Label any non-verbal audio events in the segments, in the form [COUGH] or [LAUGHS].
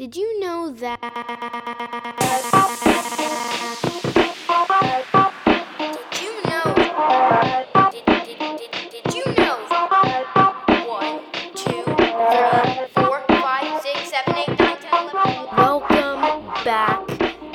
Did you know that? Did you know? Back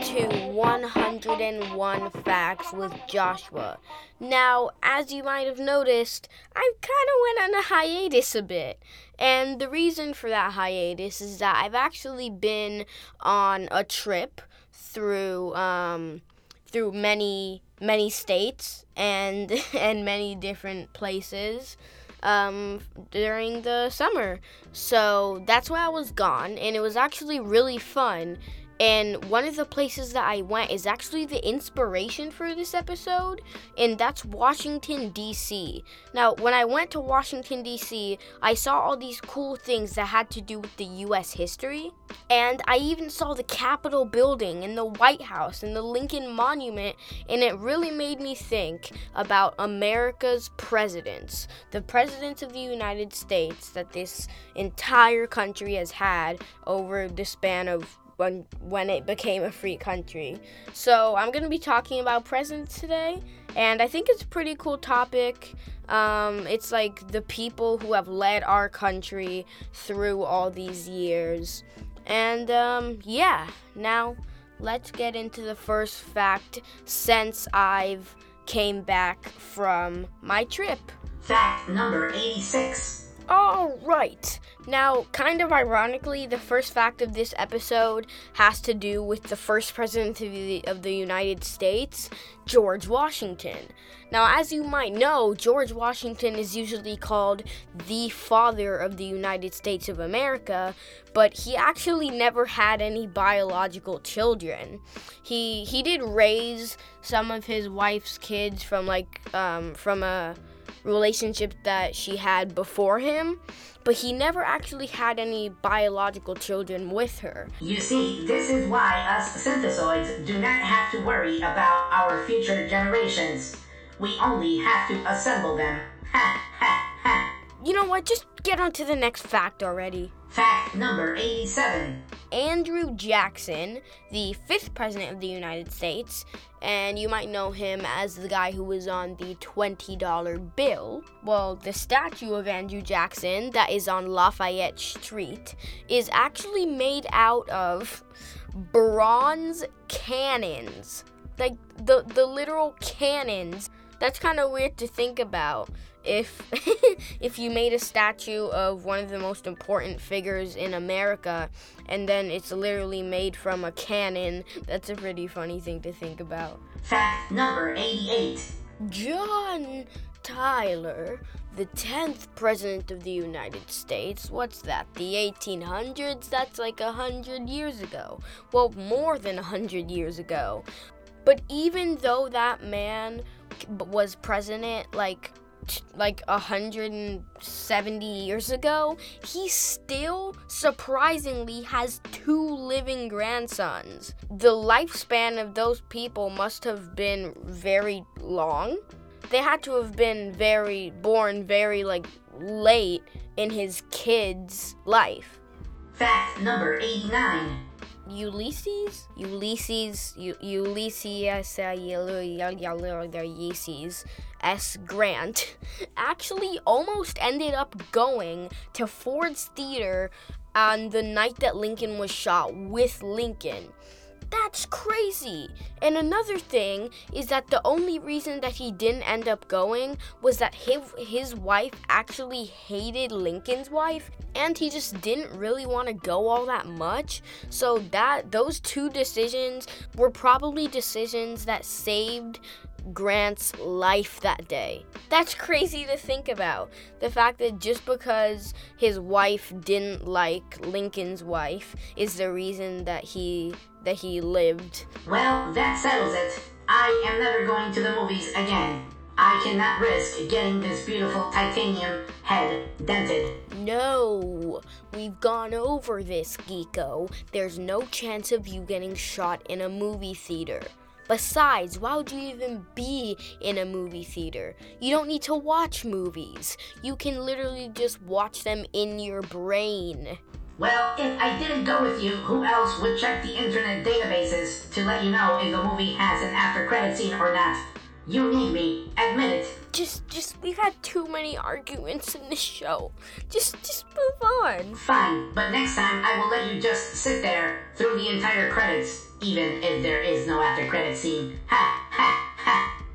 to 101 Facts with Joshua. Now, as you might have noticed, I kind of went on a hiatus a bit. And the reason for that hiatus is that I've actually been on a trip through um, through many many states and [LAUGHS] and many different places um, during the summer. So that's why I was gone, and it was actually really fun. And one of the places that I went is actually the inspiration for this episode, and that's Washington, D.C. Now, when I went to Washington, D.C., I saw all these cool things that had to do with the U.S. history, and I even saw the Capitol building and the White House and the Lincoln Monument, and it really made me think about America's presidents, the presidents of the United States that this entire country has had over the span of when when it became a free country. So I'm gonna be talking about presidents today, and I think it's a pretty cool topic. Um, it's like the people who have led our country through all these years, and um, yeah. Now let's get into the first fact since I've came back from my trip. Fact number 86. All right. Now, kind of ironically, the first fact of this episode has to do with the first president of the, of the United States, George Washington. Now, as you might know, George Washington is usually called the father of the United States of America, but he actually never had any biological children. He he did raise some of his wife's kids from like um, from a relationship that she had before him, but he never actually had any biological children with her. You see, this is why us synthesoids do not have to worry about our future generations. We only have to assemble them. [LAUGHS] You know what? Just get on to the next fact already. Fact number 87. Andrew Jackson, the fifth president of the United States, and you might know him as the guy who was on the $20 bill. Well, the statue of Andrew Jackson that is on Lafayette Street is actually made out of bronze cannons. Like the the literal cannons. That's kind of weird to think about if [LAUGHS] if you made a statue of one of the most important figures in America and then it's literally made from a cannon, that's a pretty funny thing to think about. Fact number 88. John Tyler, the 10th president of the United States. What's that? The 1800s? That's like a 100 years ago. Well, more than a 100 years ago. But even though that man was president like like 170 years ago, he still surprisingly has two living grandsons. The lifespan of those people must have been very long. They had to have been very born very like late in his kid's life. Fact number 89. Ulysses, Ulysses, U- Ulysses, uh, Ulysses S. Grant actually almost ended up going to Ford's Theater on the night that Lincoln was shot with Lincoln. That's crazy. And another thing is that the only reason that he didn't end up going was that his, his wife actually hated Lincoln's wife and he just didn't really want to go all that much. So that those two decisions were probably decisions that saved Grant's life that day. That's crazy to think about. The fact that just because his wife didn't like Lincoln's wife is the reason that he that he lived. Well, that settles it. I am never going to the movies again. I cannot risk getting this beautiful titanium head dented. No, we've gone over this, Geeko. There's no chance of you getting shot in a movie theater. Besides, why would you even be in a movie theater? You don't need to watch movies. You can literally just watch them in your brain. Well, if I didn't go with you, who else would check the internet databases to let you know if a movie has an after credit scene or not? You need me. Admit it. Just, just, we've had too many arguments in this show. Just, just move on. Fine, but next time I will let you just sit there through the entire credits, even if there is no after credit scene. Ha, ha, ha.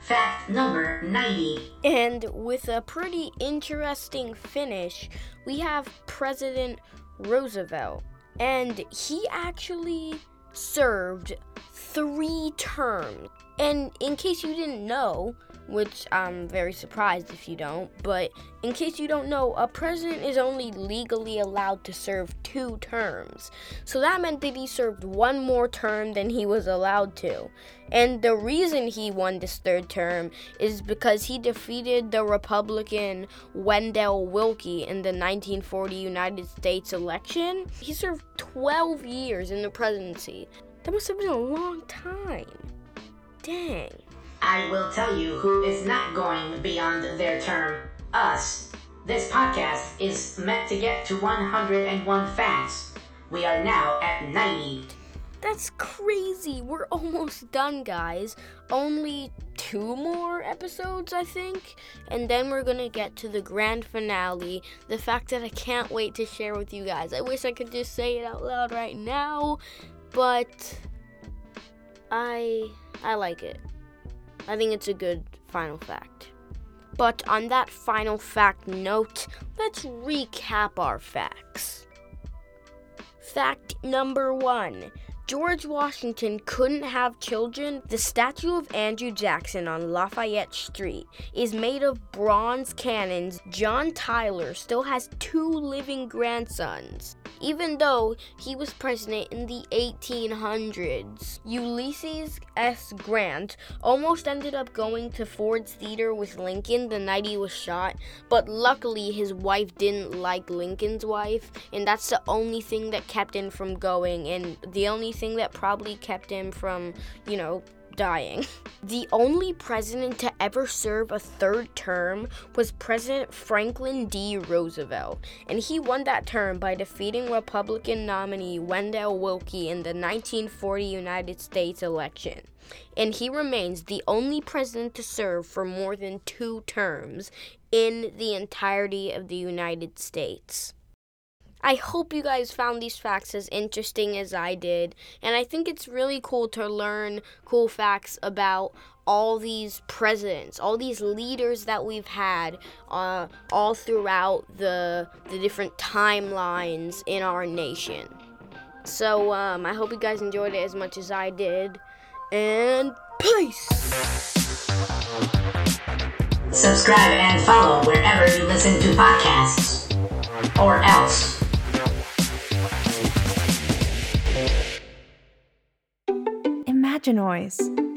Fact number 90. And with a pretty interesting finish, we have President Roosevelt. And he actually served three terms. And in case you didn't know, which I'm very surprised if you don't, but in case you don't know, a president is only legally allowed to serve two terms. So that meant that he served one more term than he was allowed to. And the reason he won this third term is because he defeated the Republican Wendell Willkie in the 1940 United States election. He served 12 years in the presidency. That must have been a long time. Dang. I will tell you who is not going beyond their term us. This podcast is meant to get to 101 facts. We are now at 90. That's crazy. We're [LAUGHS] almost done, guys. Only two more episodes, I think. And then we're going to get to the grand finale. The fact that I can't wait to share with you guys. I wish I could just say it out loud right now, but I I like it. I think it's a good final fact. But on that final fact note, let's recap our facts. Fact number one George Washington couldn't have children. The statue of Andrew Jackson on Lafayette Street is made of bronze cannons. John Tyler still has two living grandsons even though he was president in the 1800s. Ulysses S. Grant almost ended up going to Ford's Theater with Lincoln the night he was shot, but luckily his wife didn't like Lincoln's wife, and that's the only thing that kept him from going, and the only thing that probably kept him from, you know, dying. [LAUGHS] The only president to ever serve a third term was President Franklin D. Roosevelt, and he won that term by defeating Republican nominee Wendell Willkie in the 1940 United States election. And he remains the only president to serve for more than two terms in the entirety of the United States. I hope you guys found these facts as interesting as I did. And I think it's really cool to learn cool facts about all these presidents, all these leaders that we've had uh, all throughout the, the different timelines in our nation. So um, I hope you guys enjoyed it as much as I did. And peace! Subscribe and follow wherever you listen to podcasts. Or else. Imaginoise.